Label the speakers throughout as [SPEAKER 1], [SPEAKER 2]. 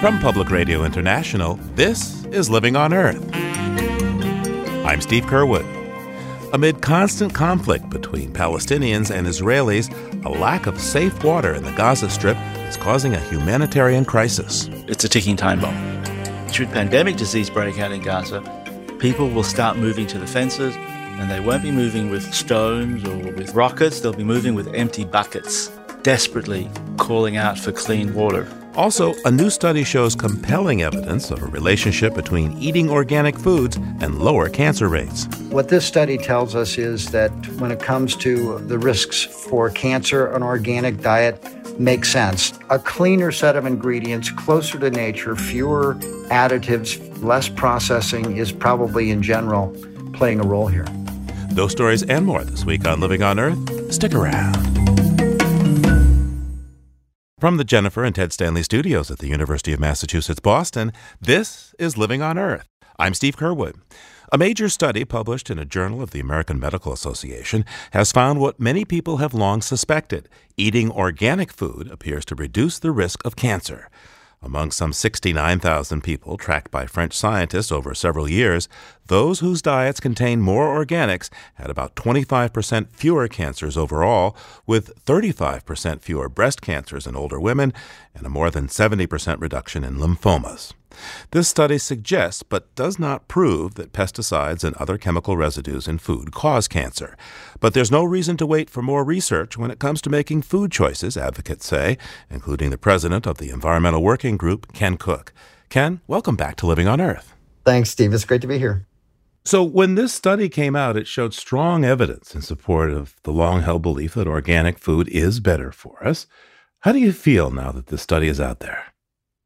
[SPEAKER 1] From Public Radio International, this is Living on Earth. I'm Steve Curwood. Amid constant conflict between Palestinians and Israelis, a lack of safe water in the Gaza Strip is causing a humanitarian crisis.
[SPEAKER 2] It's a ticking time bomb. Should pandemic disease break out in Gaza, people will start moving to the fences and they won't be moving with stones or with rockets, they'll be moving with empty buckets, desperately calling out for clean water.
[SPEAKER 1] Also, a new study shows compelling evidence of a relationship between eating organic foods and lower cancer rates.
[SPEAKER 3] What this study tells us is that when it comes to the risks for cancer, an organic diet makes sense. A cleaner set of ingredients, closer to nature, fewer additives, less processing is probably in general playing a role here.
[SPEAKER 1] Those stories and more this week on Living on Earth. Stick around. From the Jennifer and Ted Stanley studios at the University of Massachusetts Boston, this is Living on Earth. I'm Steve Curwood. A major study published in a journal of the American Medical Association has found what many people have long suspected eating organic food appears to reduce the risk of cancer. Among some 69,000 people tracked by French scientists over several years, those whose diets contained more organics had about 25% fewer cancers overall, with 35% fewer breast cancers in older women and a more than 70% reduction in lymphomas. This study suggests, but does not prove, that pesticides and other chemical residues in food cause cancer. But there's no reason to wait for more research when it comes to making food choices, advocates say, including the president of the Environmental Working Group, Ken Cook. Ken, welcome back to Living on Earth.
[SPEAKER 3] Thanks, Steve. It's great to be here.
[SPEAKER 1] So, when this study came out, it showed strong evidence in support of the long held belief that organic food is better for us. How do you feel now that this study is out there?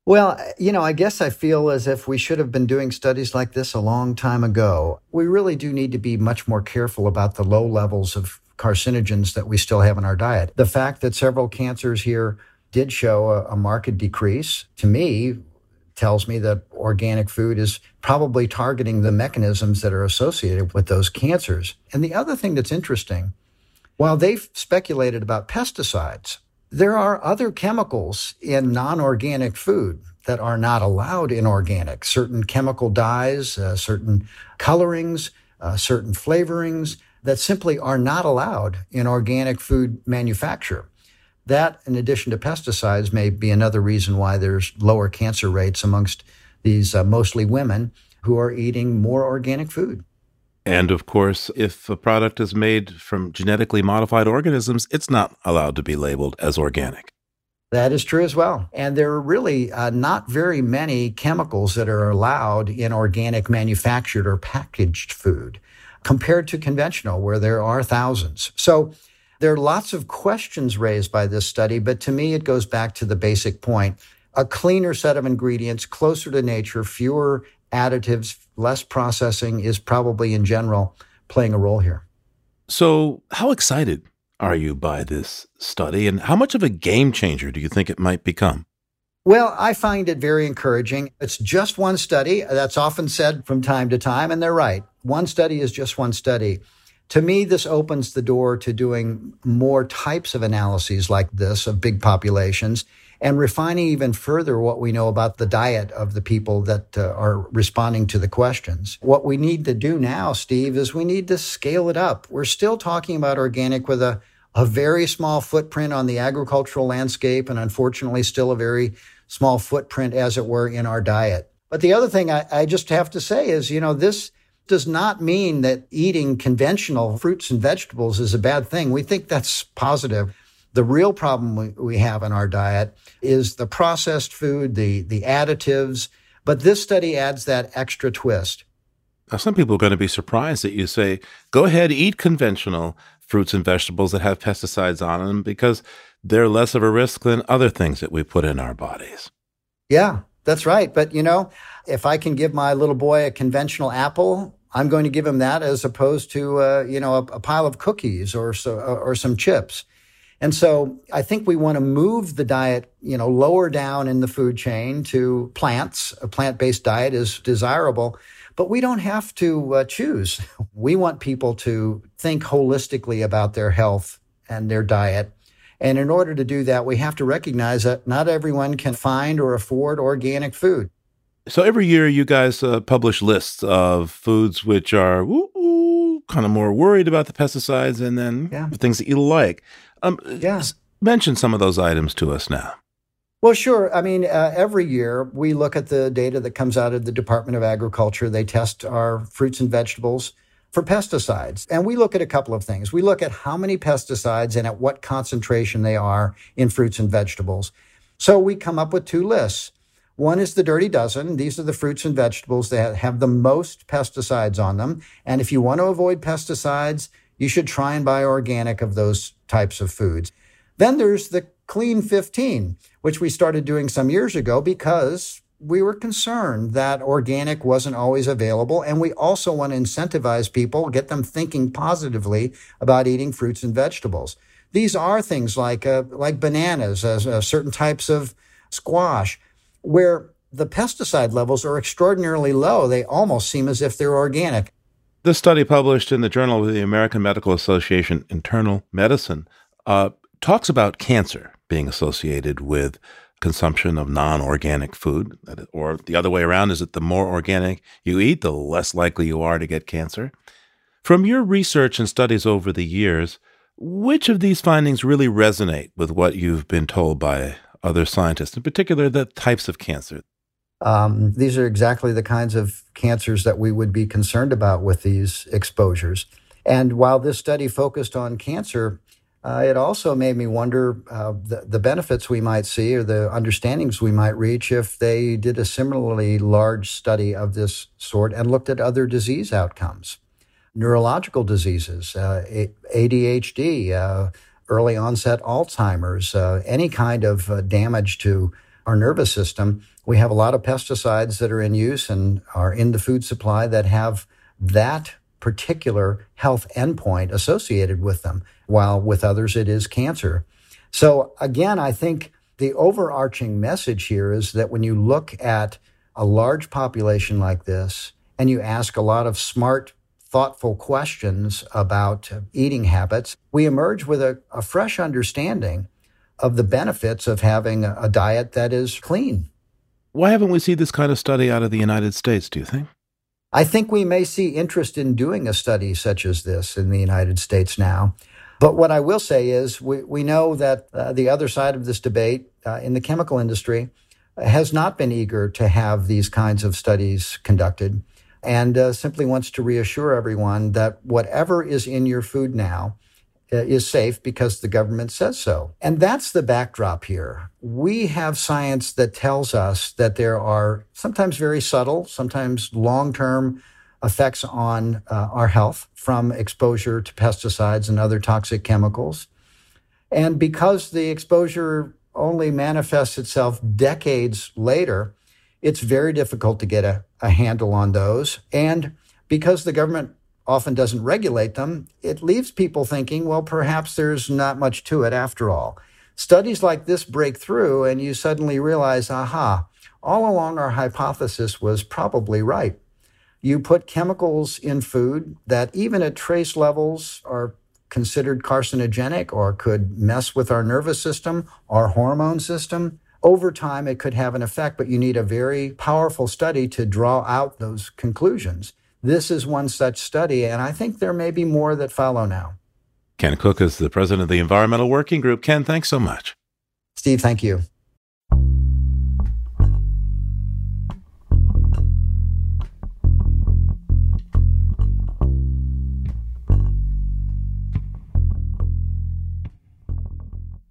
[SPEAKER 3] Well, you know, I guess I feel as if we should have been doing studies like this a long time ago. We really do need to be much more careful about the low levels of carcinogens that we still have in our diet. The fact that several cancers here did show a, a marked decrease, to me, tells me that organic food is probably targeting the mechanisms that are associated with those cancers. And the other thing that's interesting, while they've speculated about pesticides, there are other chemicals in non organic food that are not allowed in organic. Certain chemical dyes, uh, certain colorings, uh, certain flavorings that simply are not allowed in organic food manufacture. That, in addition to pesticides, may be another reason why there's lower cancer rates amongst these uh, mostly women who are eating more organic food.
[SPEAKER 1] And of course, if a product is made from genetically modified organisms, it's not allowed to be labeled as organic.
[SPEAKER 3] That is true as well. And there are really uh, not very many chemicals that are allowed in organic manufactured or packaged food compared to conventional, where there are thousands. So there are lots of questions raised by this study, but to me, it goes back to the basic point. A cleaner set of ingredients, closer to nature, fewer additives, less processing is probably in general playing a role here.
[SPEAKER 1] So, how excited are you by this study, and how much of a game changer do you think it might become?
[SPEAKER 3] Well, I find it very encouraging. It's just one study. That's often said from time to time, and they're right. One study is just one study. To me, this opens the door to doing more types of analyses like this of big populations and refining even further what we know about the diet of the people that uh, are responding to the questions. What we need to do now, Steve, is we need to scale it up. We're still talking about organic with a, a very small footprint on the agricultural landscape and unfortunately still a very small footprint, as it were, in our diet. But the other thing I, I just have to say is, you know, this does not mean that eating conventional fruits and vegetables is a bad thing. We think that's positive. The real problem we, we have in our diet is the processed food, the, the additives, but this study adds that extra twist.
[SPEAKER 1] Now, some people are going to be surprised that you say, go ahead, eat conventional fruits and vegetables that have pesticides on them because they're less of a risk than other things that we put in our bodies.
[SPEAKER 3] Yeah, that's right. But, you know, if I can give my little boy a conventional apple, I'm going to give him that as opposed to, uh, you know, a, a, pile of cookies or, so, or some chips. And so I think we want to move the diet, you know, lower down in the food chain to plants. A plant-based diet is desirable, but we don't have to uh, choose. We want people to think holistically about their health and their diet And in order to do that, we have to recognize that not everyone can find or afford organic food.
[SPEAKER 1] So every year, you guys uh, publish lists of foods which are kind of more worried about the pesticides, and then yeah. things that you like. Um, yeah. Mention some of those items to us now.
[SPEAKER 3] Well, sure. I mean, uh, every year we look at the data that comes out of the Department of Agriculture. They test our fruits and vegetables for pesticides. And we look at a couple of things. We look at how many pesticides and at what concentration they are in fruits and vegetables. So we come up with two lists. One is the dirty dozen. These are the fruits and vegetables that have the most pesticides on them. And if you want to avoid pesticides, you should try and buy organic of those types of foods. Then there's the Clean 15, which we started doing some years ago because we were concerned that organic wasn't always available. And we also want to incentivize people, get them thinking positively about eating fruits and vegetables. These are things like, uh, like bananas, uh, uh, certain types of squash, where the pesticide levels are extraordinarily low. They almost seem as if they're organic.
[SPEAKER 1] This study published in the Journal of the American Medical Association Internal Medicine uh, talks about cancer being associated with consumption of non organic food. Or the other way around is that the more organic you eat, the less likely you are to get cancer. From your research and studies over the years, which of these findings really resonate with what you've been told by other scientists, in particular the types of cancer?
[SPEAKER 3] Um, these are exactly the kinds of cancers that we would be concerned about with these exposures. And while this study focused on cancer, uh, it also made me wonder uh, the, the benefits we might see or the understandings we might reach if they did a similarly large study of this sort and looked at other disease outcomes, neurological diseases, uh, ADHD, early onset Alzheimer's, uh, any kind of uh, damage to our nervous system. We have a lot of pesticides that are in use and are in the food supply that have that particular health endpoint associated with them, while with others it is cancer. So again, I think the overarching message here is that when you look at a large population like this and you ask a lot of smart, thoughtful questions about eating habits, we emerge with a, a fresh understanding of the benefits of having a, diet that is clean.
[SPEAKER 1] Why haven't we seen this kind of study out of the United States, do you think?
[SPEAKER 3] I think we may see interest in doing a study such as this in the United States now. But what I will say is we, we know that uh, the other side of this debate uh, in the chemical industry has not been eager to have these kinds of studies conducted and uh, simply wants to reassure everyone that whatever is in your food now uh, is safe because the government says so. And that's the backdrop here. We have science that tells us that there are sometimes very subtle, sometimes long term effects on uh, our health from exposure to pesticides and other toxic chemicals. And because the exposure only manifests itself decades later, it's very difficult to get a, a handle on those. And because the government often doesn't regulate them, it leaves people thinking, well, perhaps there's not much to it after all. Studies like this break through, and you suddenly realize, aha, all along our hypothesis was probably right. You put chemicals in food that, even at trace levels, are considered carcinogenic or could mess with our nervous system, our hormone system. Over time, it could have an effect, but you need a very powerful study to draw out those conclusions. This is one such study, and I think there may be more that follow now.
[SPEAKER 1] Ken Cook is the president of the Environmental Working Group. Ken, thanks so much.
[SPEAKER 3] Steve, thank you.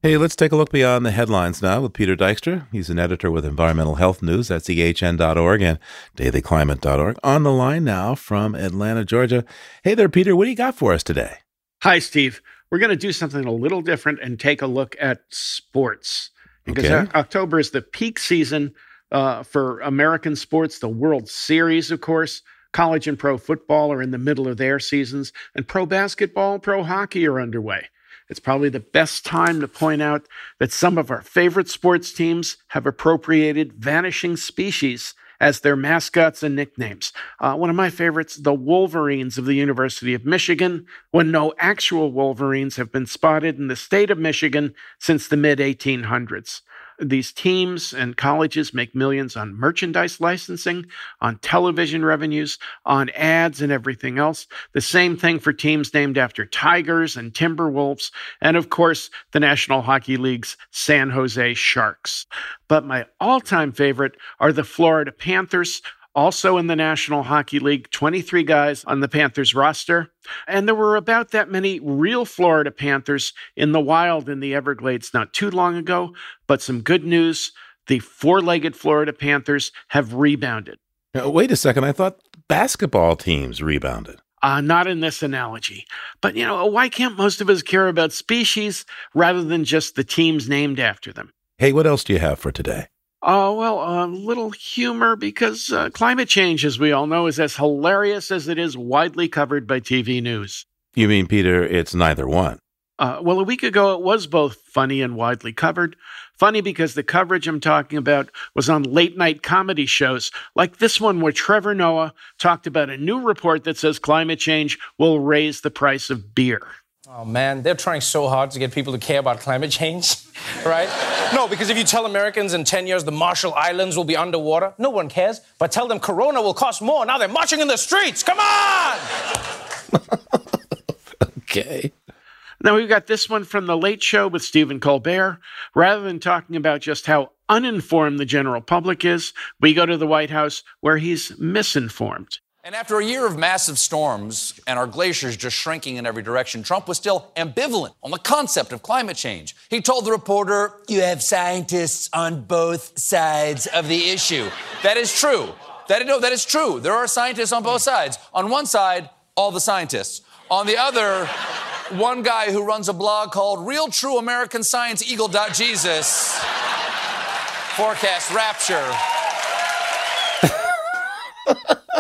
[SPEAKER 1] Hey, let's take a look beyond the headlines now with Peter Dykstra. He's an editor with Environmental Health News at ehn.org and dailyclimate.org. On the line now from Atlanta, Georgia. Hey there, Peter. What do you got for us today?
[SPEAKER 4] Hi, Steve. We're going to do something a little different and take a look at sports because okay. October is the peak season uh, for American sports. The World Series, of course. College and pro football are in the middle of their seasons, and pro basketball, pro hockey are underway. It's probably the best time to point out that some of our favorite sports teams have appropriated vanishing species as their mascots and nicknames. Uh, one of my favorites, the Wolverines of the University of Michigan, when no actual Wolverines have been spotted in the state of Michigan since the mid 1800s. These teams and colleges make millions on merchandise licensing, on television revenues, on ads, and everything else. The same thing for teams named after Tigers and Timberwolves, and of course, the National Hockey League's San Jose Sharks. But my all time favorite are the Florida Panthers, also in the National Hockey League, 23 guys on the Panthers roster. And there were about that many real Florida Panthers in the wild in the Everglades not too long ago. But some good news the four legged Florida Panthers have rebounded.
[SPEAKER 1] Now, wait a second. I thought basketball teams rebounded.
[SPEAKER 4] Uh, not in this analogy. But, you know, why can't most of us care about species rather than just the teams named after them?
[SPEAKER 1] Hey, what else do you have for today?
[SPEAKER 4] Oh, well, a little humor because uh, climate change, as we all know, is as hilarious as it is widely covered by TV news.
[SPEAKER 1] You mean, Peter, it's neither one?
[SPEAKER 4] Uh, well, a week ago, it was both funny and widely covered. Funny because the coverage I'm talking about was on late night comedy shows, like this one where Trevor Noah talked about a new report that says climate change will raise the price of beer.
[SPEAKER 5] Oh man, they're trying so hard to get people to care about climate change, right? no, because if you tell Americans in 10 years the Marshall Islands will be underwater, no one cares. But tell them Corona will cost more, now they're marching in the streets. Come on!
[SPEAKER 1] okay.
[SPEAKER 4] Now we've got this one from The Late Show with Stephen Colbert. Rather than talking about just how uninformed the general public is, we go to the White House where he's misinformed.
[SPEAKER 6] And after a year of massive storms and our glaciers just shrinking in every direction, Trump was still ambivalent on the concept of climate change. He told the reporter, You have scientists on both sides of the issue. that is true. That, no, that is true. There are scientists on both sides. On one side, all the scientists. On the other, one guy who runs a blog called Real True American Science Eagle.Jesus forecast rapture.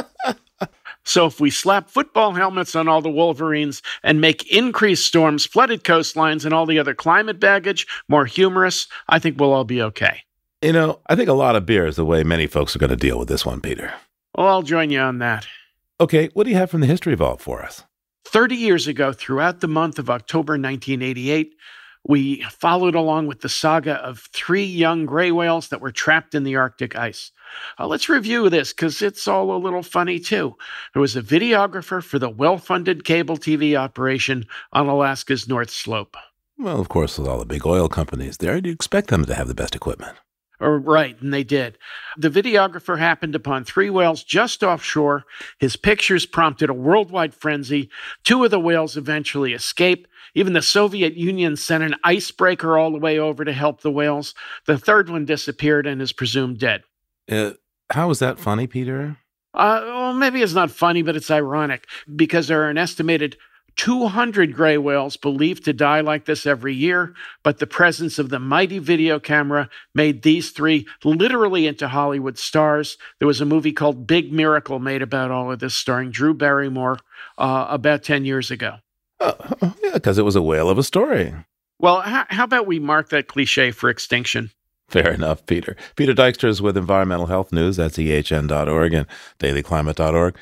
[SPEAKER 4] So if we slap football helmets on all the Wolverines and make increased storms, flooded coastlines, and all the other climate baggage more humorous, I think we'll all be okay.
[SPEAKER 1] You know, I think a lot of beer is the way many folks are going to deal with this one, Peter.
[SPEAKER 4] Well, I'll join you on that.
[SPEAKER 1] Okay, what do you have from the History Vault for us?
[SPEAKER 4] 30 years ago, throughout the month of October 1988, we followed along with the saga of three young gray whales that were trapped in the Arctic ice. Uh, let's review this because it's all a little funny too. There was a videographer for the well funded cable TV operation on Alaska's North Slope.
[SPEAKER 1] Well, of course, with all the big oil companies there, you'd expect them to have the best equipment.
[SPEAKER 4] Oh, right, and they did. The videographer happened upon three whales just offshore. His pictures prompted a worldwide frenzy. Two of the whales eventually escape. Even the Soviet Union sent an icebreaker all the way over to help the whales. The third one disappeared and is presumed dead.
[SPEAKER 1] Uh, how is that funny, Peter?
[SPEAKER 4] Uh, well, maybe it's not funny, but it's ironic because there are an estimated 200 gray whales believed to die like this every year, but the presence of the mighty video camera made these three literally into Hollywood stars. There was a movie called Big Miracle made about all of this, starring Drew Barrymore, uh, about 10 years ago.
[SPEAKER 1] Uh, yeah, because it was a whale of a story.
[SPEAKER 4] Well, how, how about we mark that cliche for extinction?
[SPEAKER 1] Fair enough, Peter. Peter Dykstra is with Environmental Health News. That's ehn.org and dailyclimate.org.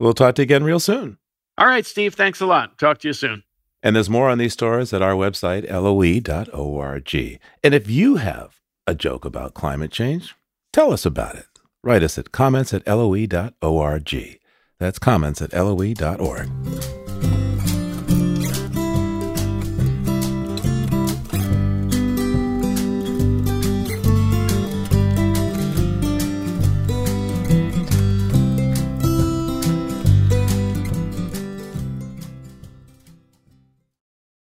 [SPEAKER 1] We'll talk to you again real soon.
[SPEAKER 4] All right, Steve. Thanks a lot. Talk to you soon.
[SPEAKER 1] And there's more on these stories at our website, loe.org. And if you have a joke about climate change, tell us about it. Write us at comments at loe.org. That's comments at loe.org.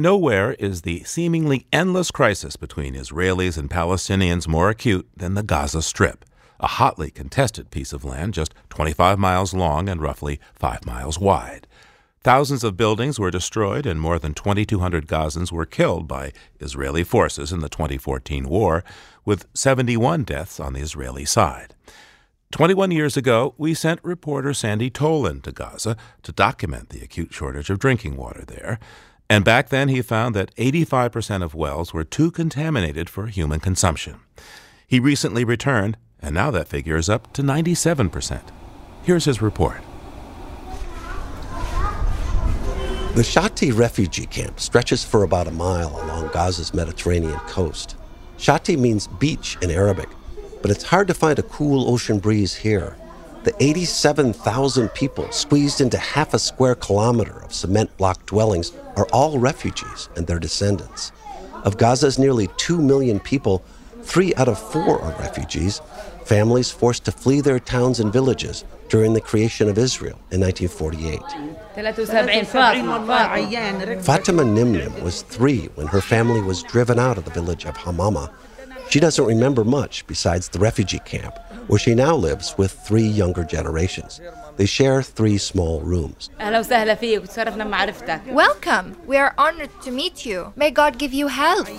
[SPEAKER 1] Nowhere is the seemingly endless crisis between Israelis and Palestinians more acute than the Gaza Strip, a hotly contested piece of land just 25 miles long and roughly 5 miles wide. Thousands of buildings were destroyed and more than 2,200 Gazans were killed by Israeli forces in the 2014 war, with 71 deaths on the Israeli side. 21 years ago, we sent reporter Sandy Tolan to Gaza to document the acute shortage of drinking water there. And back then, he found that 85% of wells were too contaminated for human consumption. He recently returned, and now that figure is up to 97%. Here's his report.
[SPEAKER 7] The Shati refugee camp stretches for about a mile along Gaza's Mediterranean coast. Shati means beach in Arabic, but it's hard to find a cool ocean breeze here. The 87,000 people squeezed into half a square kilometer of cement block dwellings are all refugees and their descendants. Of Gaza's nearly 2 million people, three out of four are refugees, families forced to flee their towns and villages during the creation of Israel in 1948. Fatima Nimnim was three when her family was driven out of the village of Hamama. She doesn't remember much besides the refugee camp, where she now lives with three younger generations. They share three small rooms.
[SPEAKER 8] Welcome. We are honored to meet you. May God give you health.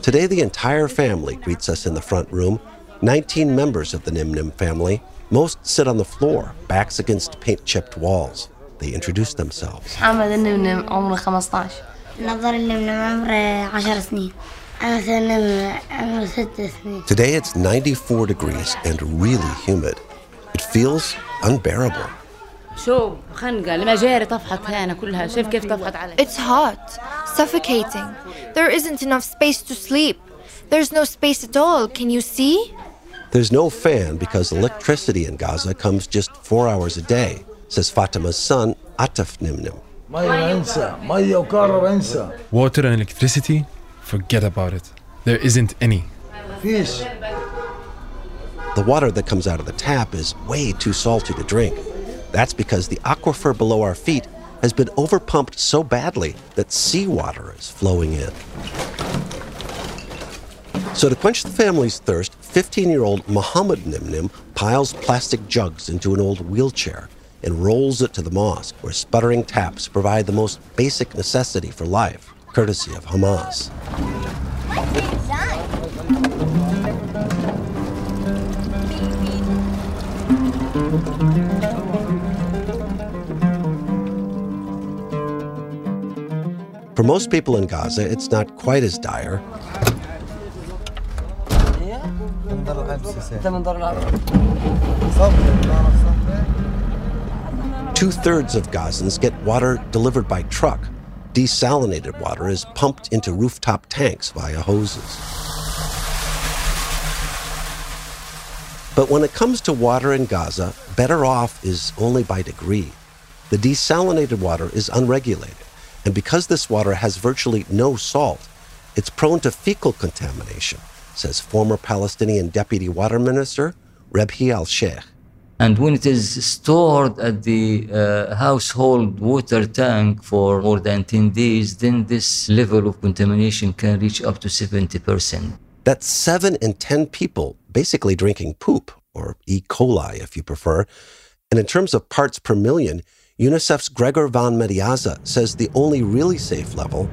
[SPEAKER 7] Today, the entire family greets us in the front room 19 members of the Nimnim family, most sit on the floor, backs against paint chipped walls. They introduce themselves. Today it's 94 degrees and really humid. It feels unbearable.
[SPEAKER 8] So it's hot, suffocating. There isn't enough space to sleep. There's no space at all. Can you see?
[SPEAKER 7] There's no fan because electricity in Gaza comes just four hours a day, says Fatima's son, Ataf Nimnim.
[SPEAKER 9] Water and electricity, forget about it. There isn't any.
[SPEAKER 7] The water that comes out of the tap is way too salty to drink. That's because the aquifer below our feet has been overpumped so badly that seawater is flowing in. So, to quench the family's thirst, 15 year old Muhammad Nimnim piles plastic jugs into an old wheelchair and rolls it to the mosque, where sputtering taps provide the most basic necessity for life, courtesy of Hamas. For most people in Gaza, it's not quite as dire. Two thirds of Gazans get water delivered by truck. Desalinated water is pumped into rooftop tanks via hoses. But when it comes to water in Gaza, better off is only by degree. The desalinated water is unregulated, and because this water has virtually no salt, it's prone to fecal contamination says former Palestinian Deputy Water Minister Rebhi al Sheikh.
[SPEAKER 10] And when it is stored at the uh, household water tank for more than 10 days, then this level of contamination can reach up to 70%.
[SPEAKER 7] That's 7 in 10 people basically drinking poop, or E. coli if you prefer. And in terms of parts per million, UNICEF's Gregor von Medeazza says the only really safe level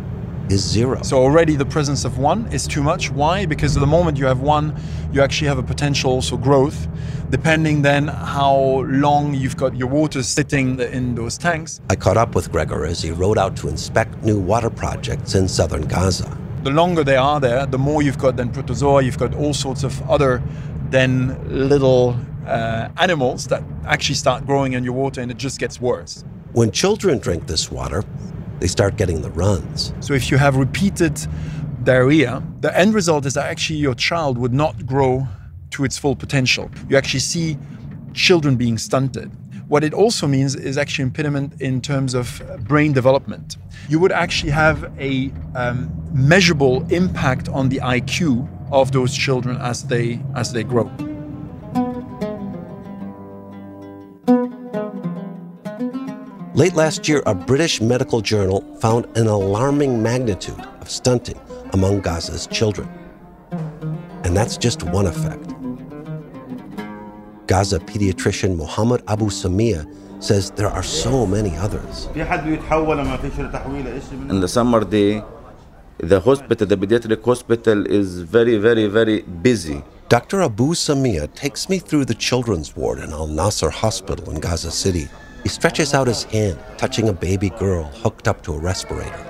[SPEAKER 7] is zero.
[SPEAKER 11] So already the presence of one is too much. Why? Because the moment you have one, you actually have a potential also growth, depending then how long you've got your water sitting in those tanks.
[SPEAKER 7] I caught up with Gregor as he rode out to inspect new water projects in southern Gaza.
[SPEAKER 11] The longer they are there, the more you've got then protozoa, you've got all sorts of other then little uh, animals that actually start growing in your water and it just gets worse.
[SPEAKER 7] When children drink this water, they start getting the runs.
[SPEAKER 11] So if you have repeated diarrhea, the end result is that actually your child would not grow to its full potential. You actually see children being stunted. What it also means is actually impediment in terms of brain development. You would actually have a um, measurable impact on the IQ of those children as they as they grow.
[SPEAKER 7] Late last year, a British medical journal found an alarming magnitude of stunting among Gaza's children. And that's just one effect. Gaza pediatrician Mohammed Abu Samia says there are so many others.
[SPEAKER 12] In the summer day, the hospital, the pediatric hospital, is very, very, very busy.
[SPEAKER 7] Dr. Abu Samia takes me through the children's ward in Al Nasser Hospital in Gaza City. He stretches out his hand, touching a baby girl hooked up to a respirator.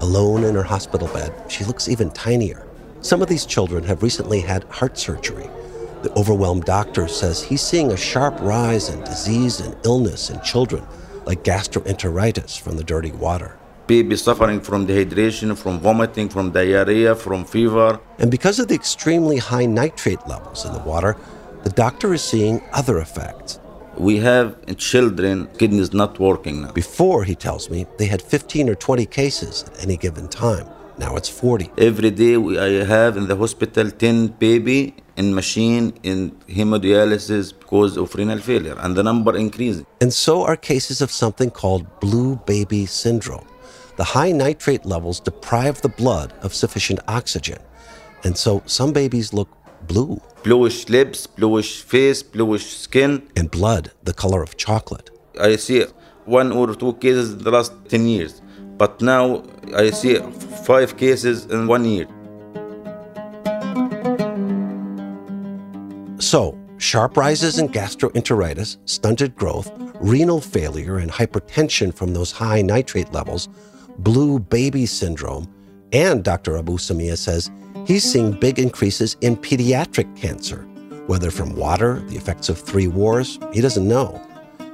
[SPEAKER 7] Alone in her hospital bed, she looks even tinier. Some of these children have recently had heart surgery. The overwhelmed doctor says he's seeing a sharp rise in disease and illness in children, like gastroenteritis from the dirty water.
[SPEAKER 12] Babies suffering from dehydration, from vomiting, from diarrhea, from fever.
[SPEAKER 7] And because of the extremely high nitrate levels in the water, the doctor is seeing other effects.
[SPEAKER 12] We have children, kidneys not working now.
[SPEAKER 7] Before, he tells me, they had 15 or 20 cases at any given time. Now it's 40.
[SPEAKER 12] Every day we, I have in the hospital 10 baby in machine in hemodialysis because of renal failure and the number increasing.
[SPEAKER 7] And so are cases of something called blue baby syndrome. The high nitrate levels deprive the blood of sufficient oxygen. And so some babies look blue.
[SPEAKER 12] Bluish lips, bluish face, bluish skin.
[SPEAKER 7] And blood, the color of chocolate.
[SPEAKER 12] I see one or two cases in the last 10 years. But now I see five cases in one year.
[SPEAKER 7] So, sharp rises in gastroenteritis, stunted growth, renal failure, and hypertension from those high nitrate levels, blue baby syndrome, and Dr. Abu Samia says he's seeing big increases in pediatric cancer. Whether from water, the effects of three wars, he doesn't know.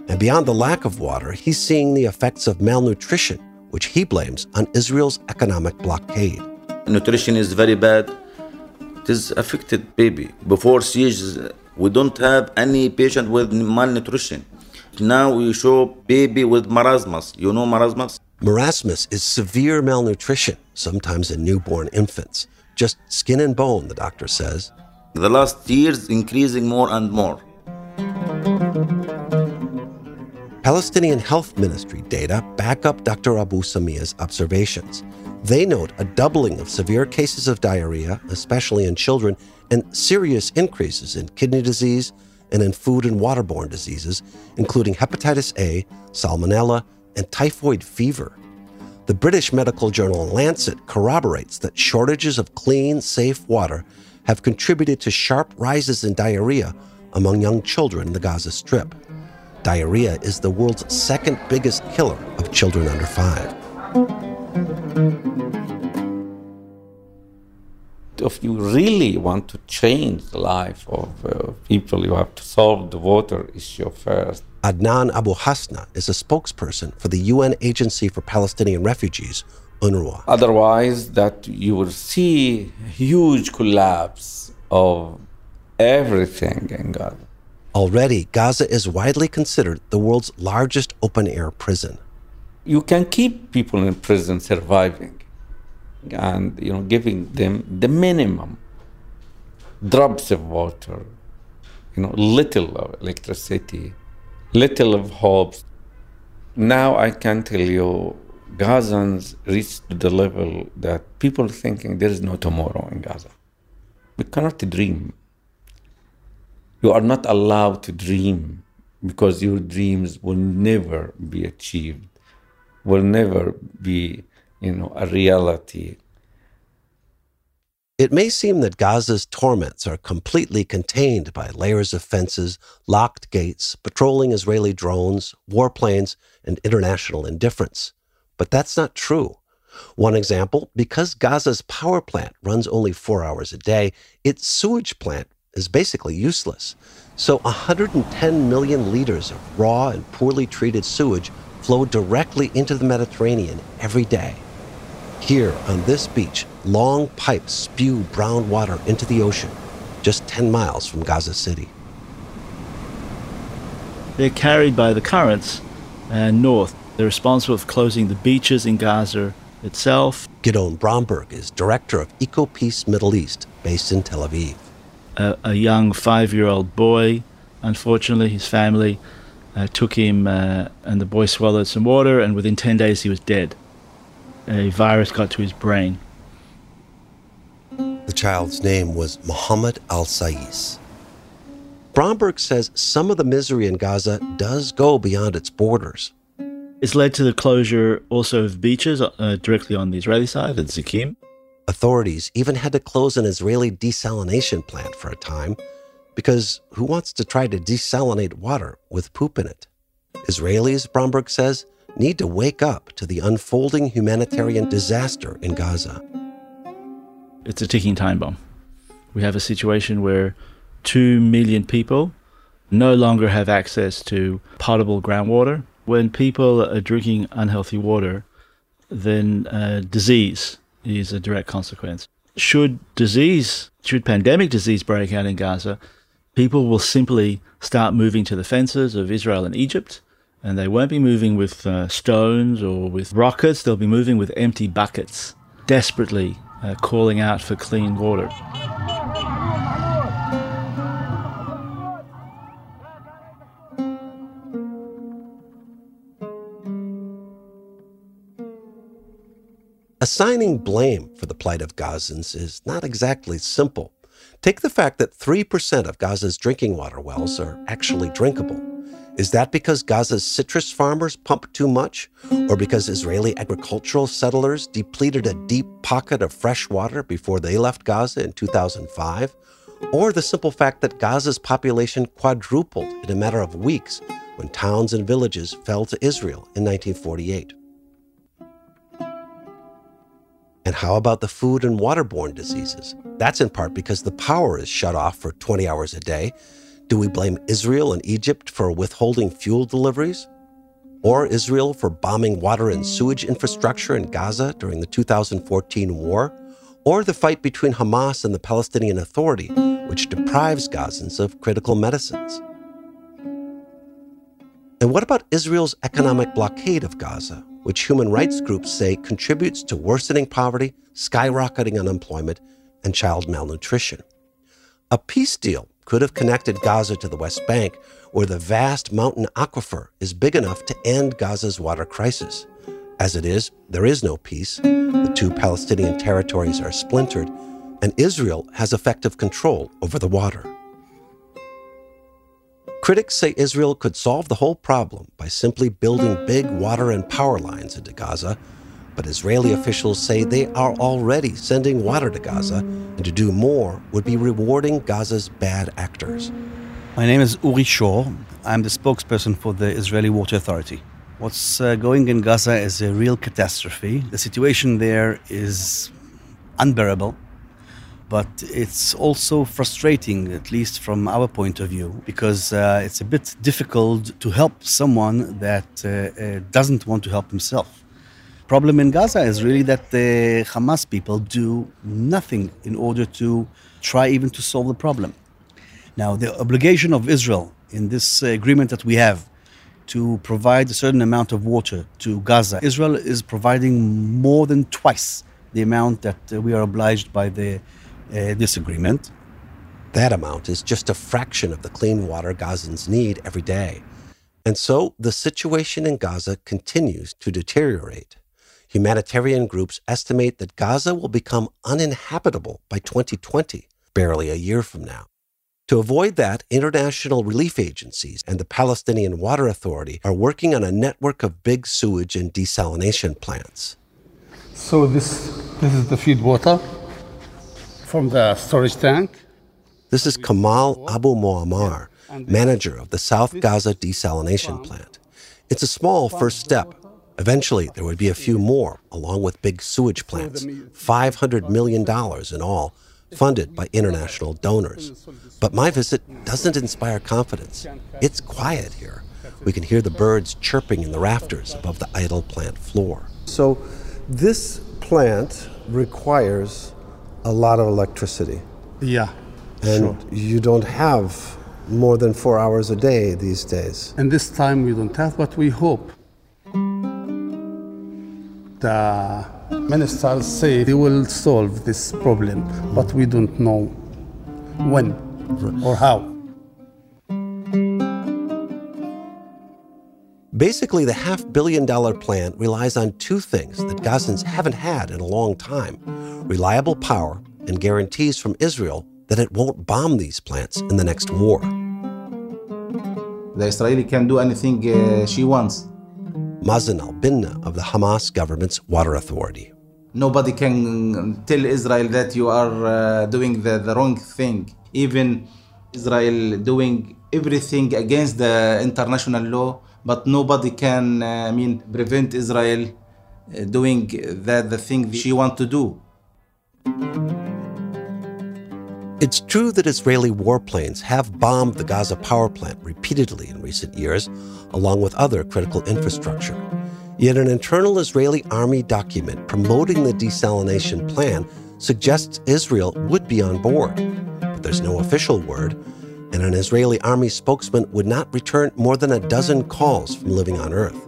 [SPEAKER 7] And beyond the lack of water, he's seeing the effects of malnutrition, which he blames on Israel's economic blockade.
[SPEAKER 12] Nutrition is very bad. It is affected baby. Before siege, we don't have any patient with malnutrition. Now we show baby with marasmus. You know marasmus?
[SPEAKER 7] Marasmus is severe malnutrition, sometimes in newborn infants. Just skin and bone, the doctor says.
[SPEAKER 12] The last years increasing more and more.
[SPEAKER 7] Palestinian Health Ministry data back up Dr. Abu Samia's observations. They note a doubling of severe cases of diarrhea, especially in children, and serious increases in kidney disease and in food and waterborne diseases, including hepatitis A, salmonella, and typhoid fever. The British medical journal Lancet corroborates that shortages of clean, safe water have contributed to sharp rises in diarrhea among young children in the Gaza Strip. Diarrhea is the world's second biggest killer of children under five.
[SPEAKER 13] If you really want to change the life of uh, people, you have to solve the water issue first.
[SPEAKER 7] Adnan Abu Hasna is a spokesperson for the UN Agency for Palestinian Refugees, UNRWA.
[SPEAKER 13] Otherwise, that you will see huge collapse of everything in Gaza.
[SPEAKER 7] Already, Gaza is widely considered the world's largest open air prison.
[SPEAKER 13] You can keep people in prison surviving and you know giving them the minimum drops of water, you know, little of electricity, little of hope. Now I can tell you Gazans reached the level that people thinking there is no tomorrow in Gaza. We cannot dream you are not allowed to dream because your dreams will never be achieved, will never be, you know, a reality.
[SPEAKER 7] It may seem that Gaza's torments are completely contained by layers of fences, locked gates, patrolling Israeli drones, warplanes, and international indifference. But that's not true. One example because Gaza's power plant runs only four hours a day, its sewage plant is basically useless. So 110 million liters of raw and poorly treated sewage flow directly into the Mediterranean every day. Here on this beach, long pipes spew brown water into the ocean, just 10 miles from Gaza City.
[SPEAKER 2] They're carried by the currents and north. They're responsible for closing the beaches in Gaza itself.
[SPEAKER 7] Gidon Bromberg is director of EcoPeace Middle East, based in Tel Aviv
[SPEAKER 2] a, a young five year old boy. Unfortunately, his family uh, took him, uh, and the boy swallowed some water, and within 10 days, he was dead. A virus got to his brain.
[SPEAKER 7] The child's name was Muhammad al Sais. Bromberg says some of the misery in Gaza does go beyond its borders.
[SPEAKER 2] It's led to the closure also of beaches uh, directly on the Israeli side at Zikim.
[SPEAKER 7] Authorities even had to close an Israeli desalination plant for a time because who wants to try to desalinate water with poop in it? Israelis, Bromberg says, need to wake up to the unfolding humanitarian disaster in Gaza.
[SPEAKER 2] It's a ticking time bomb. We have a situation where 2 million people no longer have access to potable groundwater. When people are drinking unhealthy water, then uh, disease is a direct consequence. Should disease, should pandemic disease break out in Gaza, people will simply start moving to the fences of Israel and Egypt, and they won't be moving with uh, stones or with rockets, they'll be moving with empty buckets, desperately uh, calling out for clean water.
[SPEAKER 7] Assigning blame for the plight of Gazans is not exactly simple. Take the fact that 3% of Gaza's drinking water wells are actually drinkable. Is that because Gaza's citrus farmers pump too much? Or because Israeli agricultural settlers depleted a deep pocket of fresh water before they left Gaza in 2005? Or the simple fact that Gaza's population quadrupled in a matter of weeks when towns and villages fell to Israel in 1948? And how about the food and waterborne diseases? That's in part because the power is shut off for 20 hours a day. Do we blame Israel and Egypt for withholding fuel deliveries? Or Israel for bombing water and sewage infrastructure in Gaza during the 2014 war? Or the fight between Hamas and the Palestinian Authority, which deprives Gazans of critical medicines? And what about Israel's economic blockade of Gaza, which human rights groups say contributes to worsening poverty, skyrocketing unemployment, and child malnutrition. A peace deal could have connected Gaza to the West Bank, where the vast mountain aquifer is big enough to end Gaza's water crisis. As it is, there is no peace. The two Palestinian territories are splintered, and Israel has effective control over the water. Critics say Israel could solve the whole problem by simply building big water and power lines into Gaza, but Israeli officials say they are already sending water to Gaza, and to do more would be rewarding Gaza's bad actors.
[SPEAKER 14] My name is Uri Shor. I'm the spokesperson for the Israeli Water Authority. What's uh, going in Gaza is a real catastrophe. The situation there is unbearable but it's also frustrating, at least from our point of view, because uh, it's a bit difficult to help someone that uh, uh, doesn't want to help himself. The problem in Gaza is really that the Hamas people do nothing in order to try even to solve the problem. Now, the obligation of Israel in this agreement that we have to provide a certain amount of water to Gaza, Israel is providing more than twice the amount that we are obliged by the uh, disagreement.
[SPEAKER 7] That amount is just a fraction of the clean water Gazans need every day. And so the situation in Gaza continues to deteriorate. Humanitarian groups estimate that Gaza will become uninhabitable by 2020, barely a year from now. To avoid that, international relief agencies and the Palestinian Water Authority are working on a network of big sewage and desalination plants.
[SPEAKER 15] So this this is the feed water from the storage tank.
[SPEAKER 7] This is Kamal Abu Muammar, manager of the South Gaza desalination plant. It's a small first step. Eventually, there would be a few more, along with big sewage plants, $500 million in all, funded by international donors. But my visit doesn't inspire confidence. It's quiet here. We can hear the birds chirping in the rafters above the idle plant floor.
[SPEAKER 16] So, this plant requires a lot of electricity.
[SPEAKER 15] Yeah.
[SPEAKER 16] And sure. you don't have more than four hours a day these days.
[SPEAKER 15] And this time we don't have, but we hope. The ministers say they will solve this problem, but we don't know when or how.
[SPEAKER 7] Basically, the half billion dollar plan relies on two things that Gazans haven't had in a long time reliable power and guarantees from Israel that it won't bomb these plants in the next war.
[SPEAKER 17] The Israeli can do anything uh, she wants.
[SPEAKER 7] Mazen al Binna of the Hamas government's water authority.
[SPEAKER 17] Nobody can tell Israel that you are uh, doing the, the wrong thing. Even Israel doing everything against the international law, but nobody can, uh, I mean, prevent Israel uh, doing the, the thing she want to do.
[SPEAKER 7] It's true that Israeli warplanes have bombed the Gaza power plant repeatedly in recent years, along with other critical infrastructure. Yet an internal Israeli army document promoting the desalination plan suggests Israel would be on board. But there's no official word, and an Israeli army spokesman would not return more than a dozen calls from living on Earth.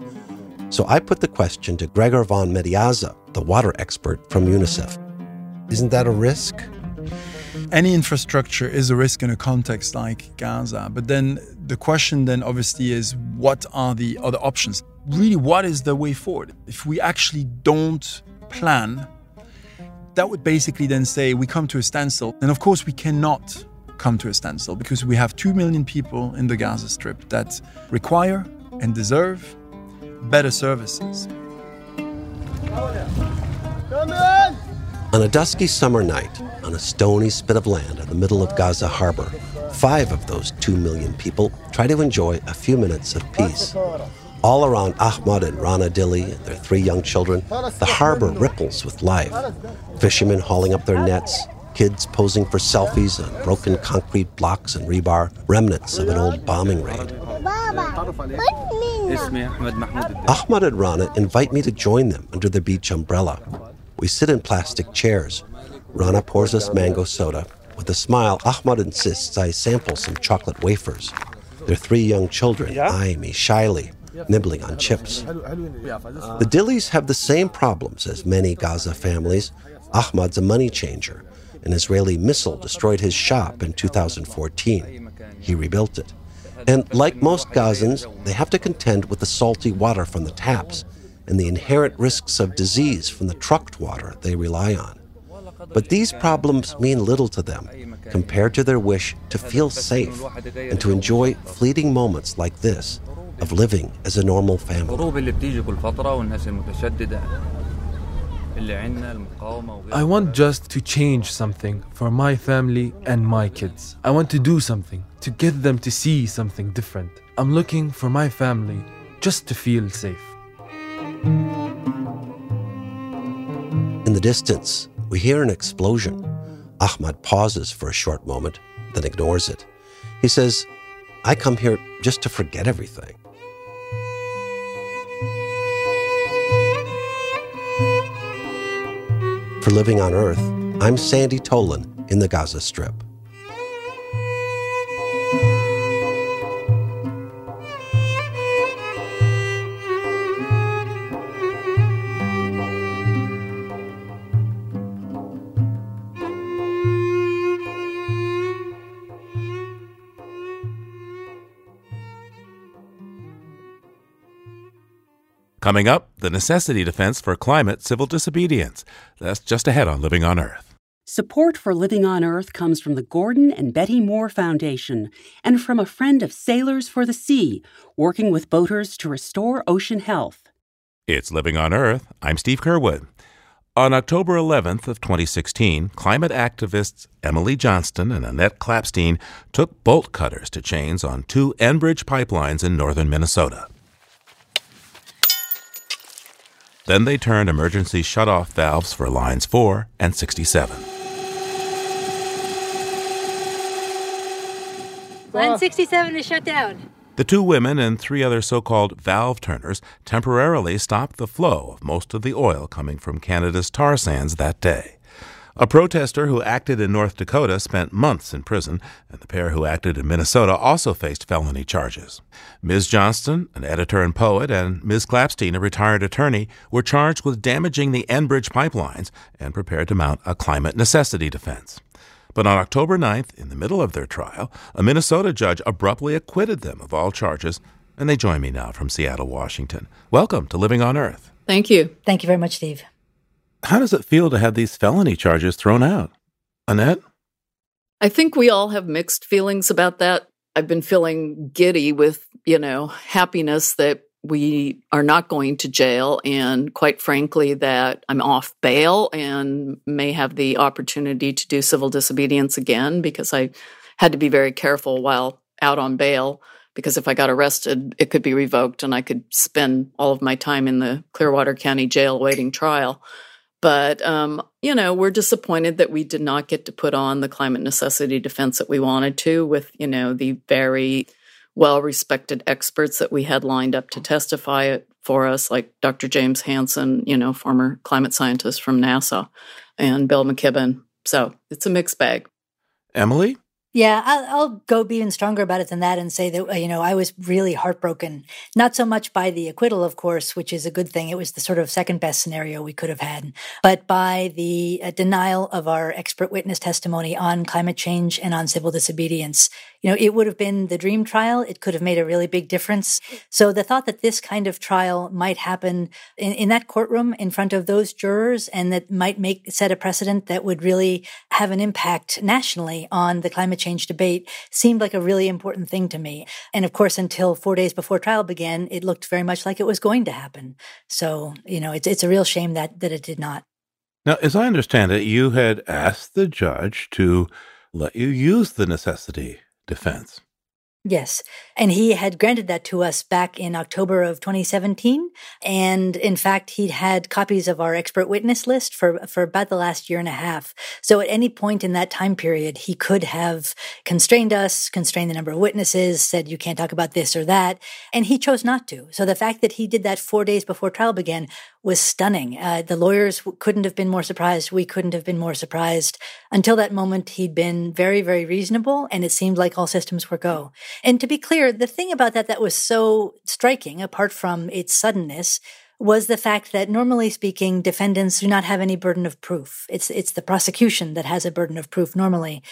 [SPEAKER 7] So I put the question to Gregor von Medeazza, the water expert from UNICEF. Isn't that a risk?
[SPEAKER 11] Any infrastructure is a risk in a context like Gaza. But then the question then obviously is what are the other options? Really, what is the way forward? If we actually don't plan, that would basically then say we come to a standstill. And of course, we cannot come to a standstill because we have 2 million people in the Gaza Strip that require and deserve better services.
[SPEAKER 7] On a dusky summer night, on a stony spit of land in the middle of Gaza harbor, five of those two million people try to enjoy a few minutes of peace. All around Ahmad and Rana Dili and their three young children, the harbor ripples with life. Fishermen hauling up their nets, kids posing for selfies on broken concrete blocks and rebar, remnants of an old bombing raid. Ahmad and Rana invite me to join them under the beach umbrella. We sit in plastic chairs. Rana pours us mango soda. With a smile, Ahmad insists I sample some chocolate wafers. Their three young children eye me shyly, nibbling on chips. The Dilis have the same problems as many Gaza families. Ahmad's a money changer. An Israeli missile destroyed his shop in 2014. He rebuilt it. And like most Gazans, they have to contend with the salty water from the taps and the inherent risks of disease from the trucked water they rely on. But these problems mean little to them compared to their wish to feel safe and to enjoy fleeting moments like this of living as a normal family.
[SPEAKER 9] I want just to change something for my family and my kids. I want to do something to get them to see something different. I'm looking for my family just to feel safe.
[SPEAKER 7] In the distance, we hear an explosion. Ahmad pauses for a short moment, then ignores it. He says, I come here just to forget everything. For Living on Earth, I'm Sandy Tolan in the Gaza Strip.
[SPEAKER 1] Coming up, the necessity defense for climate civil disobedience. That's just ahead on Living on Earth.
[SPEAKER 18] Support for Living on Earth comes from the Gordon and Betty Moore Foundation and from a friend of Sailors for the Sea, working with boaters to restore ocean health.
[SPEAKER 1] It's Living on Earth. I'm Steve Curwood. On October 11th of 2016, climate activists Emily Johnston and Annette Klapstein took bolt cutters to chains on two Enbridge pipelines in northern Minnesota. Then they turned emergency shutoff valves for lines 4 and 67.
[SPEAKER 19] Line 67 is shut down.
[SPEAKER 1] The two women and three other so called valve turners temporarily stopped the flow of most of the oil coming from Canada's tar sands that day. A protester who acted in North Dakota spent months in prison, and the pair who acted in Minnesota also faced felony charges. Ms. Johnston, an editor and poet, and Ms. Klapstein, a retired attorney, were charged with damaging the Enbridge pipelines and prepared to mount a climate necessity defense. But on October 9th, in the middle of their trial, a Minnesota judge abruptly acquitted them of all charges, and they join me now from Seattle, Washington. Welcome to Living on Earth.
[SPEAKER 19] Thank you. Thank you very much, Steve.
[SPEAKER 1] How does it feel to have these felony charges thrown out? Annette?
[SPEAKER 20] I think we all have mixed feelings about that. I've been feeling giddy with, you know, happiness that we are not going to jail and quite frankly that I'm off bail and may have the opportunity to do civil disobedience again because I had to be very careful while out on bail because if I got arrested it could be revoked and I could spend all of my time in the Clearwater County jail waiting trial. But um, you know, we're disappointed that we did not get to put on the climate necessity defense that we wanted to with, you know, the very well respected experts that we had lined up to testify for us, like Dr. James Hansen, you know, former climate scientist from NASA, and Bill McKibben. So it's a mixed bag.
[SPEAKER 1] Emily?
[SPEAKER 19] Yeah, I'll, I'll, go even stronger about it than that and say that, you know, I was really heartbroken. Not so much by the acquittal, of course, which is a good thing. It was the sort of second best scenario we could have had, but by the uh, denial of our expert witness testimony on climate change and on civil disobedience. You know, it would have been the dream trial. It could have made a really big difference. So the thought that this kind of trial might happen in, in that courtroom in front of those jurors and that might make set a precedent that would really have an impact nationally on the climate change debate seemed like a really important thing to me. And of course, until four days before trial began, it looked very much like it was going to happen. So, you know, it's, it's a real shame that, that it did not.
[SPEAKER 1] Now, as I understand it, you had asked the judge to let you use the necessity defense.
[SPEAKER 19] Yes. And he had granted that to us back in October of 2017. And in fact, he'd had copies of our expert witness list for, for about the last year and a half. So at any point in that time period, he could have constrained us, constrained the number of witnesses, said, you can't talk about this or that. And he chose not to. So the fact that he did that four days before trial began was stunning. Uh, the lawyers couldn't have been more surprised. We couldn't have been more surprised. Until that moment, he'd been very, very reasonable. And it seemed like all systems were go. And to be clear, the thing about that that was so striking, apart from its suddenness, was the fact that normally speaking, defendants do not have any burden of proof. It's, it's the prosecution that has a burden of proof normally.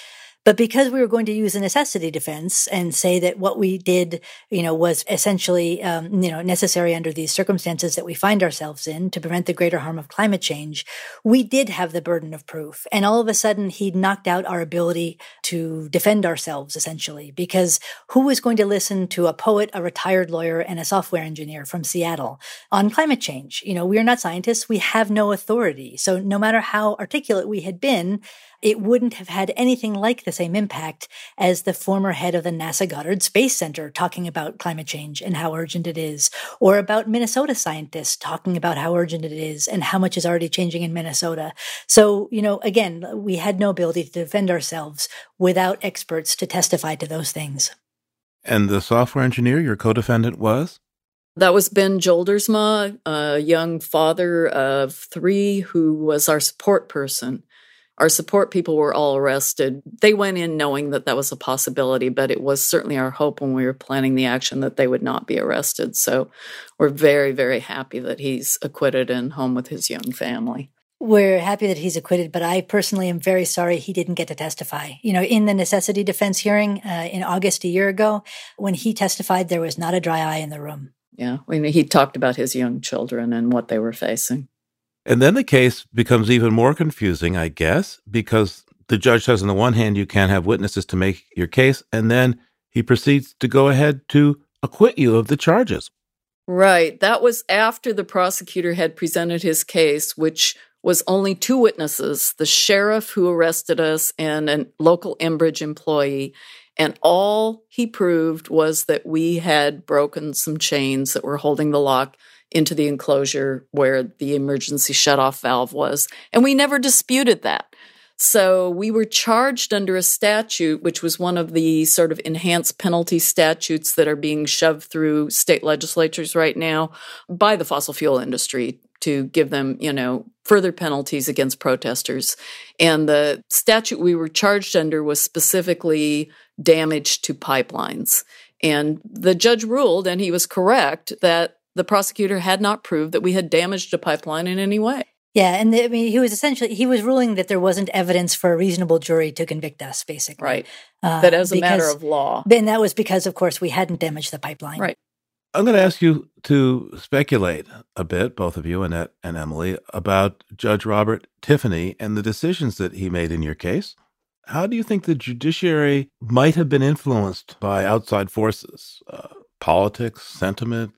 [SPEAKER 19] But because we were going to use a necessity defense and say that what we did, you know, was essentially, um, you know, necessary under these circumstances that we find ourselves in to prevent the greater harm of climate change, we did have the burden of proof. And all of a sudden, he knocked out our ability to defend ourselves, essentially, because who was going to listen to a poet, a retired lawyer, and a software engineer from Seattle on climate change? You know, we are not scientists. We have no authority. So no matter how articulate we had been, it wouldn't have had anything like the same impact as the former head of the NASA Goddard Space Center talking about climate change and how urgent it is, or about Minnesota scientists talking about how urgent it is and how much is already changing in Minnesota. So, you know, again, we had no ability to defend ourselves without experts to testify to those things.
[SPEAKER 1] And the software engineer your co defendant was?
[SPEAKER 20] That was Ben Joldersma, a young father of three who was our support person. Our support people were all arrested. They went in knowing that that was a possibility, but it was certainly our hope when we were planning the action that they would not be arrested. So we're very, very happy that he's acquitted and home with his young family.
[SPEAKER 19] We're happy that he's acquitted, but I personally am very sorry he didn't get to testify. You know, in the necessity defense hearing uh, in August a year ago, when he testified, there was not a dry eye in the room.
[SPEAKER 20] Yeah, when he talked about his young children and what they were facing.
[SPEAKER 1] And then the case becomes even more confusing, I guess, because the judge says, on the one hand, you can't have witnesses to make your case, and then he proceeds to go ahead to acquit you of the charges.
[SPEAKER 20] Right. That was after the prosecutor had presented his case, which was only two witnesses the sheriff who arrested us and a local Enbridge employee. And all he proved was that we had broken some chains that were holding the lock into the enclosure where the emergency shutoff valve was. And we never disputed that. So we were charged under a statute, which was one of the sort of enhanced penalty statutes that are being shoved through state legislatures right now by the fossil fuel industry to give them, you know, further penalties against protesters. And the statute we were charged under was specifically damage to pipelines. And the judge ruled, and he was correct, that the prosecutor had not proved that we had damaged a pipeline in any way.
[SPEAKER 19] Yeah, and the, I mean, he was essentially he was ruling that there wasn't evidence for a reasonable jury to convict us, basically.
[SPEAKER 20] Right. Uh, that as a because, matter of law.
[SPEAKER 19] And that was because, of course, we hadn't damaged the pipeline.
[SPEAKER 20] Right.
[SPEAKER 1] I'm going to ask you to speculate a bit, both of you, Annette and Emily, about Judge Robert Tiffany and the decisions that he made in your case. How do you think the judiciary might have been influenced by outside forces, uh, politics, sentiment,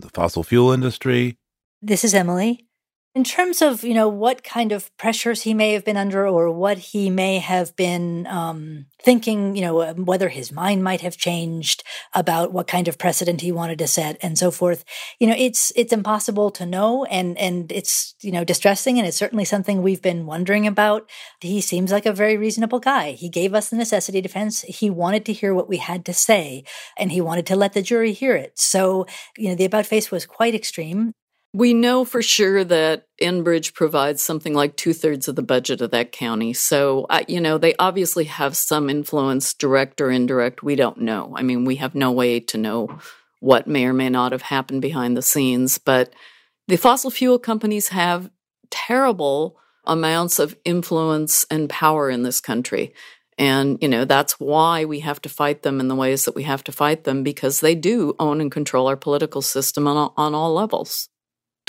[SPEAKER 1] the fossil fuel industry?
[SPEAKER 19] This is Emily. In terms of, you know, what kind of pressures he may have been under or what he may have been um, thinking, you know, um, whether his mind might have changed about what kind of precedent he wanted to set and so forth, you know, it's it's impossible to know and and it's, you know, distressing and it's certainly something we've been wondering about. He seems like a very reasonable guy. He gave us the necessity defense. He wanted to hear what we had to say and he wanted to let the jury hear it. So, you know, the about face was quite extreme.
[SPEAKER 20] We know for sure that Enbridge provides something like two thirds of the budget of that county. So, uh, you know, they obviously have some influence, direct or indirect. We don't know. I mean, we have no way to know what may or may not have happened behind the scenes. But the fossil fuel companies have terrible amounts of influence and power in this country. And, you know, that's why we have to fight them in the ways that we have to fight them because they do own and control our political system on, on all levels.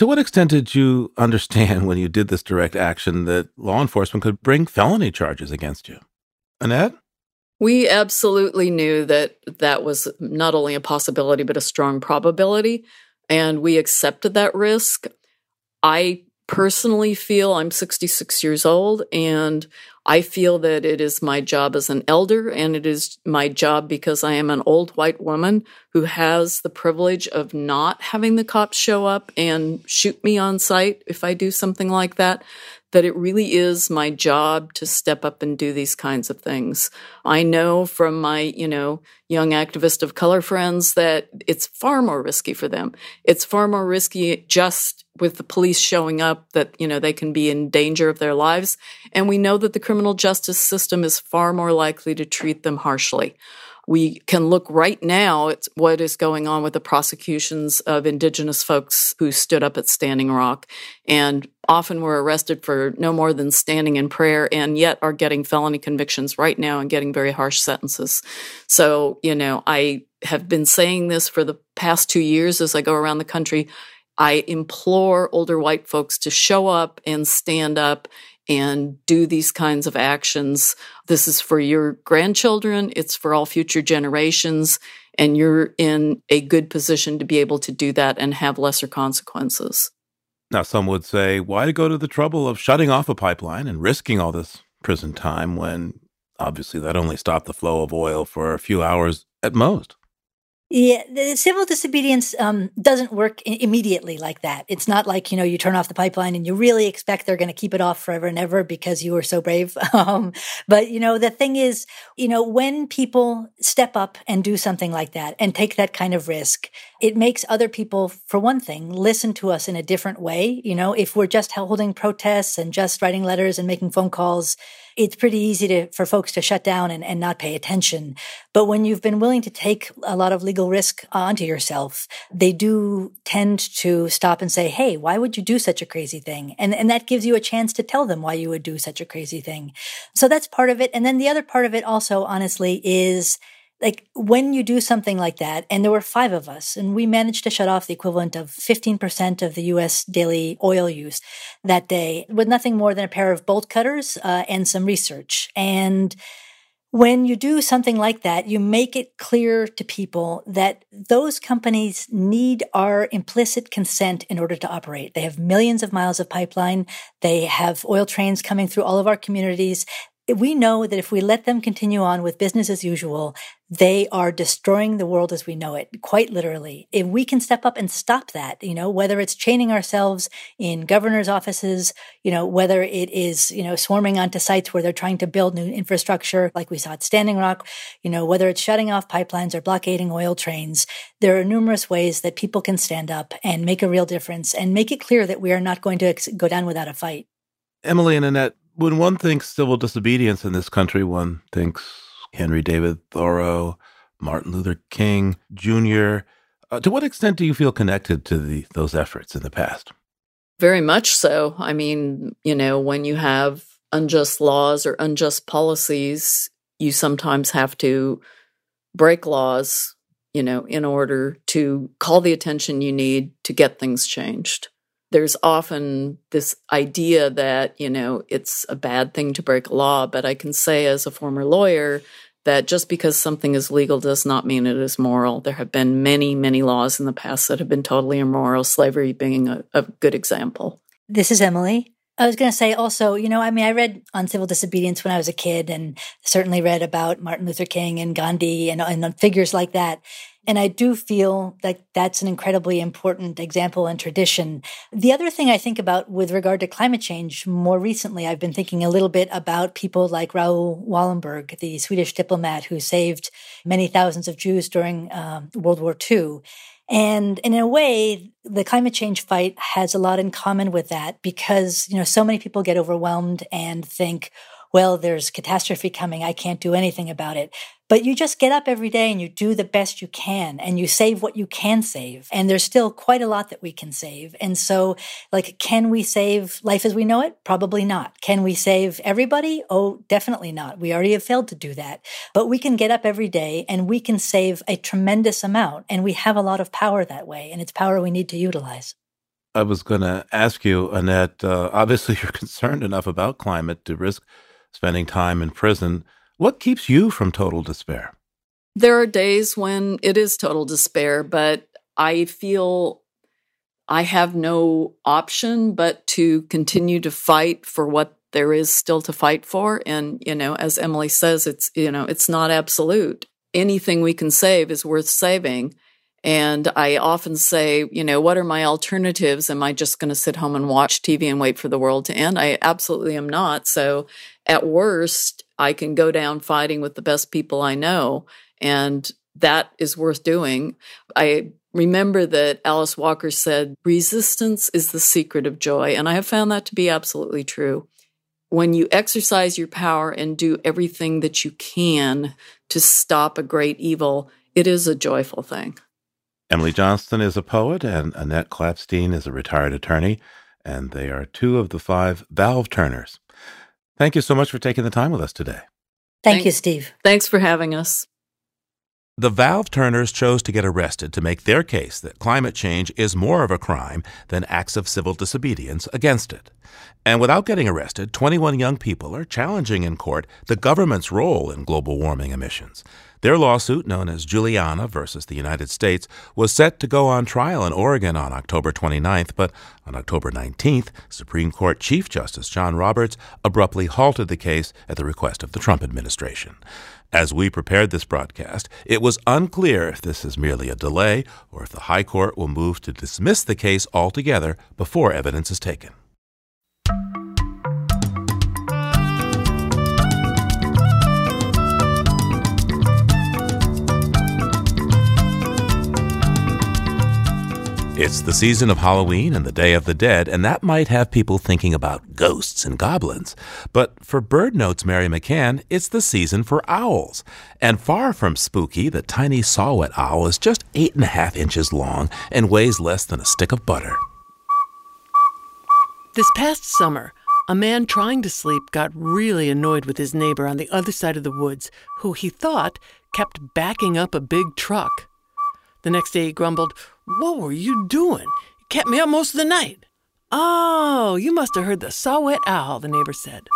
[SPEAKER 1] To what extent did you understand when you did this direct action that law enforcement could bring felony charges against you? Annette?
[SPEAKER 20] We absolutely knew that that was not only a possibility, but a strong probability. And we accepted that risk. I personally feel I'm 66 years old and I feel that it is my job as an elder and it is my job because I am an old white woman who has the privilege of not having the cops show up and shoot me on sight if I do something like that that it really is my job to step up and do these kinds of things. I know from my, you know, young activist of color friends that it's far more risky for them. It's far more risky just with the police showing up that, you know, they can be in danger of their lives. And we know that the criminal justice system is far more likely to treat them harshly. We can look right now at what is going on with the prosecutions of Indigenous folks who stood up at Standing Rock and often were arrested for no more than standing in prayer and yet are getting felony convictions right now and getting very harsh sentences. So, you know, I have been saying this for the past two years as I go around the country. I implore older white folks to show up and stand up and do these kinds of actions. This is for your grandchildren, it's for all future generations, and you're in a good position to be able to do that and have lesser consequences.
[SPEAKER 1] Now, some would say, why go to the trouble of shutting off a pipeline and risking all this prison time when obviously that only stopped the flow of oil for a few hours at most?
[SPEAKER 19] Yeah, the civil disobedience um, doesn't work I- immediately like that. It's not like you know you turn off the pipeline and you really expect they're going to keep it off forever and ever because you were so brave. Um, but you know the thing is, you know when people step up and do something like that and take that kind of risk, it makes other people, for one thing, listen to us in a different way. You know, if we're just holding protests and just writing letters and making phone calls, it's pretty easy to, for folks to shut down and, and not pay attention. But when you've been willing to take a lot of legal risk uh, onto yourself, they do tend to stop and say, Hey, why would you do such a crazy thing? And, and that gives you a chance to tell them why you would do such a crazy thing. So that's part of it. And then the other part of it also, honestly, is like when you do something like that, and there were five of us, and we managed to shut off the equivalent of 15% of the US daily oil use that day with nothing more than a pair of bolt cutters uh, and some research. And when you do something like that, you make it clear to people that those companies need our implicit consent in order to operate. They have millions of miles of pipeline. They have oil trains coming through all of our communities we know that if we let them continue on with business as usual, they are destroying the world as we know it, quite literally. If we can step up and stop that, you know, whether it's chaining ourselves in governor's offices, you know, whether it is, you know, swarming onto sites where they're trying to build new infrastructure, like we saw at Standing Rock, you know, whether it's shutting off pipelines or blockading oil trains, there are numerous ways that people can stand up and make a real difference and make it clear that we are not going to go down without a fight.
[SPEAKER 1] Emily and Annette, when one thinks civil disobedience in this country, one thinks Henry David Thoreau, Martin Luther King Jr. Uh, to what extent do you feel connected to the, those efforts in the past?
[SPEAKER 20] Very much so. I mean, you know, when you have unjust laws or unjust policies, you sometimes have to break laws, you know, in order to call the attention you need to get things changed. There's often this idea that, you know, it's a bad thing to break law. But I can say as a former lawyer that just because something is legal does not mean it is moral. There have been many, many laws in the past that have been totally immoral, slavery being a, a good example.
[SPEAKER 19] This is Emily. I was going to say also, you know, I mean, I read on civil disobedience when I was a kid and certainly read about Martin Luther King and Gandhi and, and figures like that. And I do feel that that's an incredibly important example and tradition. The other thing I think about with regard to climate change more recently, I've been thinking a little bit about people like Raoul Wallenberg, the Swedish diplomat who saved many thousands of Jews during um, World War II. And in a way, the climate change fight has a lot in common with that because, you know, so many people get overwhelmed and think, well, there's catastrophe coming. I can't do anything about it. But you just get up every day and you do the best you can and you save what you can save. And there's still quite a lot that we can save. And so, like, can we save life as we know it? Probably not. Can we save everybody? Oh, definitely not. We already have failed to do that. But we can get up every day and we can save a tremendous amount. And we have a lot of power that way. And it's power we need to utilize.
[SPEAKER 1] I was going to ask you, Annette. Uh, obviously, you're concerned enough about climate to risk spending time in prison. What keeps you from total despair?
[SPEAKER 20] There are days when it is total despair, but I feel I have no option but to continue to fight for what there is still to fight for. And, you know, as Emily says, it's, you know, it's not absolute. Anything we can save is worth saving. And I often say, you know, what are my alternatives? Am I just going to sit home and watch TV and wait for the world to end? I absolutely am not. So at worst, I can go down fighting with the best people I know. And that is worth doing. I remember that Alice Walker said, resistance is the secret of joy. And I have found that to be absolutely true. When you exercise your power and do everything that you can to stop a great evil, it is a joyful thing.
[SPEAKER 1] Emily Johnston is a poet, and Annette Klapstein is a retired attorney, and they are two of the five valve turners. Thank you so much for taking the time with us today.
[SPEAKER 19] Thank Thanks. you, Steve.
[SPEAKER 20] Thanks for having us.
[SPEAKER 1] The valve turners chose to get arrested to make their case that climate change is more of a crime than acts of civil disobedience against it. And without getting arrested, 21 young people are challenging in court the government's role in global warming emissions. Their lawsuit, known as Juliana versus the United States, was set to go on trial in Oregon on October 29th, but on October 19th, Supreme Court Chief Justice John Roberts abruptly halted the case at the request of the Trump administration. As we prepared this broadcast, it was unclear if this is merely a delay or if the High Court will move to dismiss the case altogether before evidence is taken. It's the season of Halloween and the Day of the Dead, and that might have people thinking about ghosts and goblins. But for BirdNote's Mary McCann, it's the season for owls. And far from spooky, the tiny saw-whet owl is just eight and a half inches long and weighs less than a stick of butter.
[SPEAKER 21] This past summer, a man trying to sleep got really annoyed with his neighbor on the other side of the woods, who he thought kept backing up a big truck. The next day he grumbled, What were you doing? You kept me up most of the night. Oh, you must have heard the saw-whet owl, the neighbor said.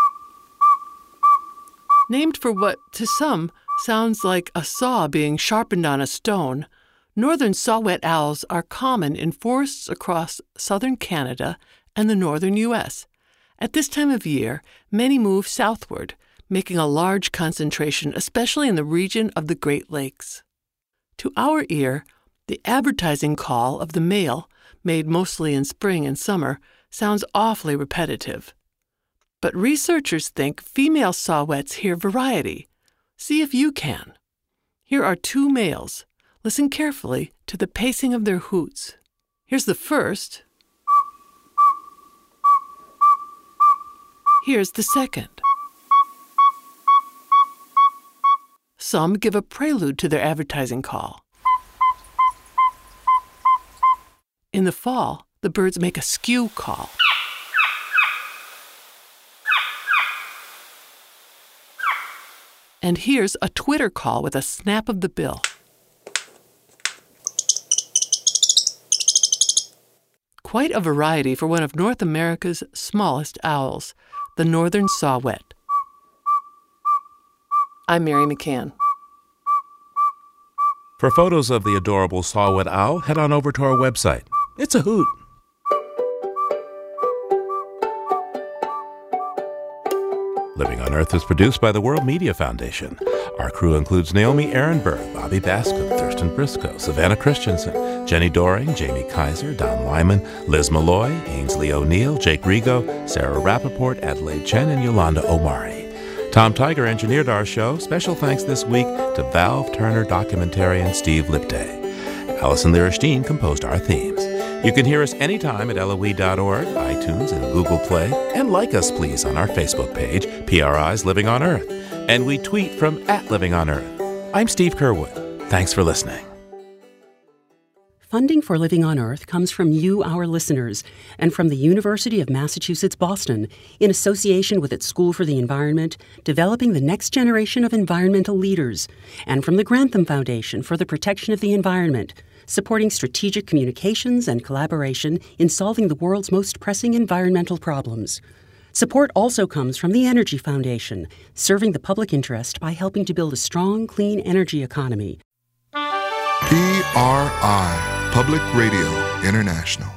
[SPEAKER 21] Named for what, to some, sounds like a saw being sharpened on a stone, northern saw-whet owls are common in forests across southern Canada and the northern U.S. At this time of year, many move southward, making a large concentration, especially in the region of the Great Lakes. To our ear, the advertising call of the male, made mostly in spring and summer, sounds awfully repetitive. But researchers think female saw-whets hear variety. See if you can. Here are two males. Listen carefully to the pacing of their hoots. Here's the first. Here's the second. Some give a prelude to their advertising call. In the fall, the birds make a skew call. And here's a twitter call with a snap of the bill. quite a variety for one of North America's smallest owls, the northern saw-whet. I'm Mary McCann.
[SPEAKER 1] For photos of the adorable saw-whet owl, head on over to our website. It's a hoot. Living on Earth is produced by the World Media Foundation. Our crew includes Naomi Arenberg, Bobby Bascomb, Thurston Briscoe, Savannah Christensen, Jenni Doering, Jamie Kaiser, Don Lyman, Liz Malloy, Ainsley O'Neill, Jake Rigo, Sarah Rappaport, Adelaide Chen, and Yolanda Omari. Tom Tiger engineered our show. Special thanks this week to Valve Turner documentarian Steve Liptay. Allison Lirish Dean composed our themes. You can hear us anytime at LOE.org, iTunes, and Google Play. And like us, please, on our Facebook page, PRI's Living on Earth. And we tweet from at Living on Earth. I'm Steve Curwood. Thanks for listening.
[SPEAKER 18] Funding for Living on Earth comes from you, our listeners, and from the University of Massachusetts Boston, in association with its School for the Environment, developing the next generation of environmental leaders, and from the Grantham Foundation for the Protection of the Environment supporting strategic communications and collaboration in solving the world's most pressing environmental problems. Support also comes from the Energy Foundation, serving the public interest by helping to build a strong, clean energy economy.
[SPEAKER 22] PRI, Public Radio International.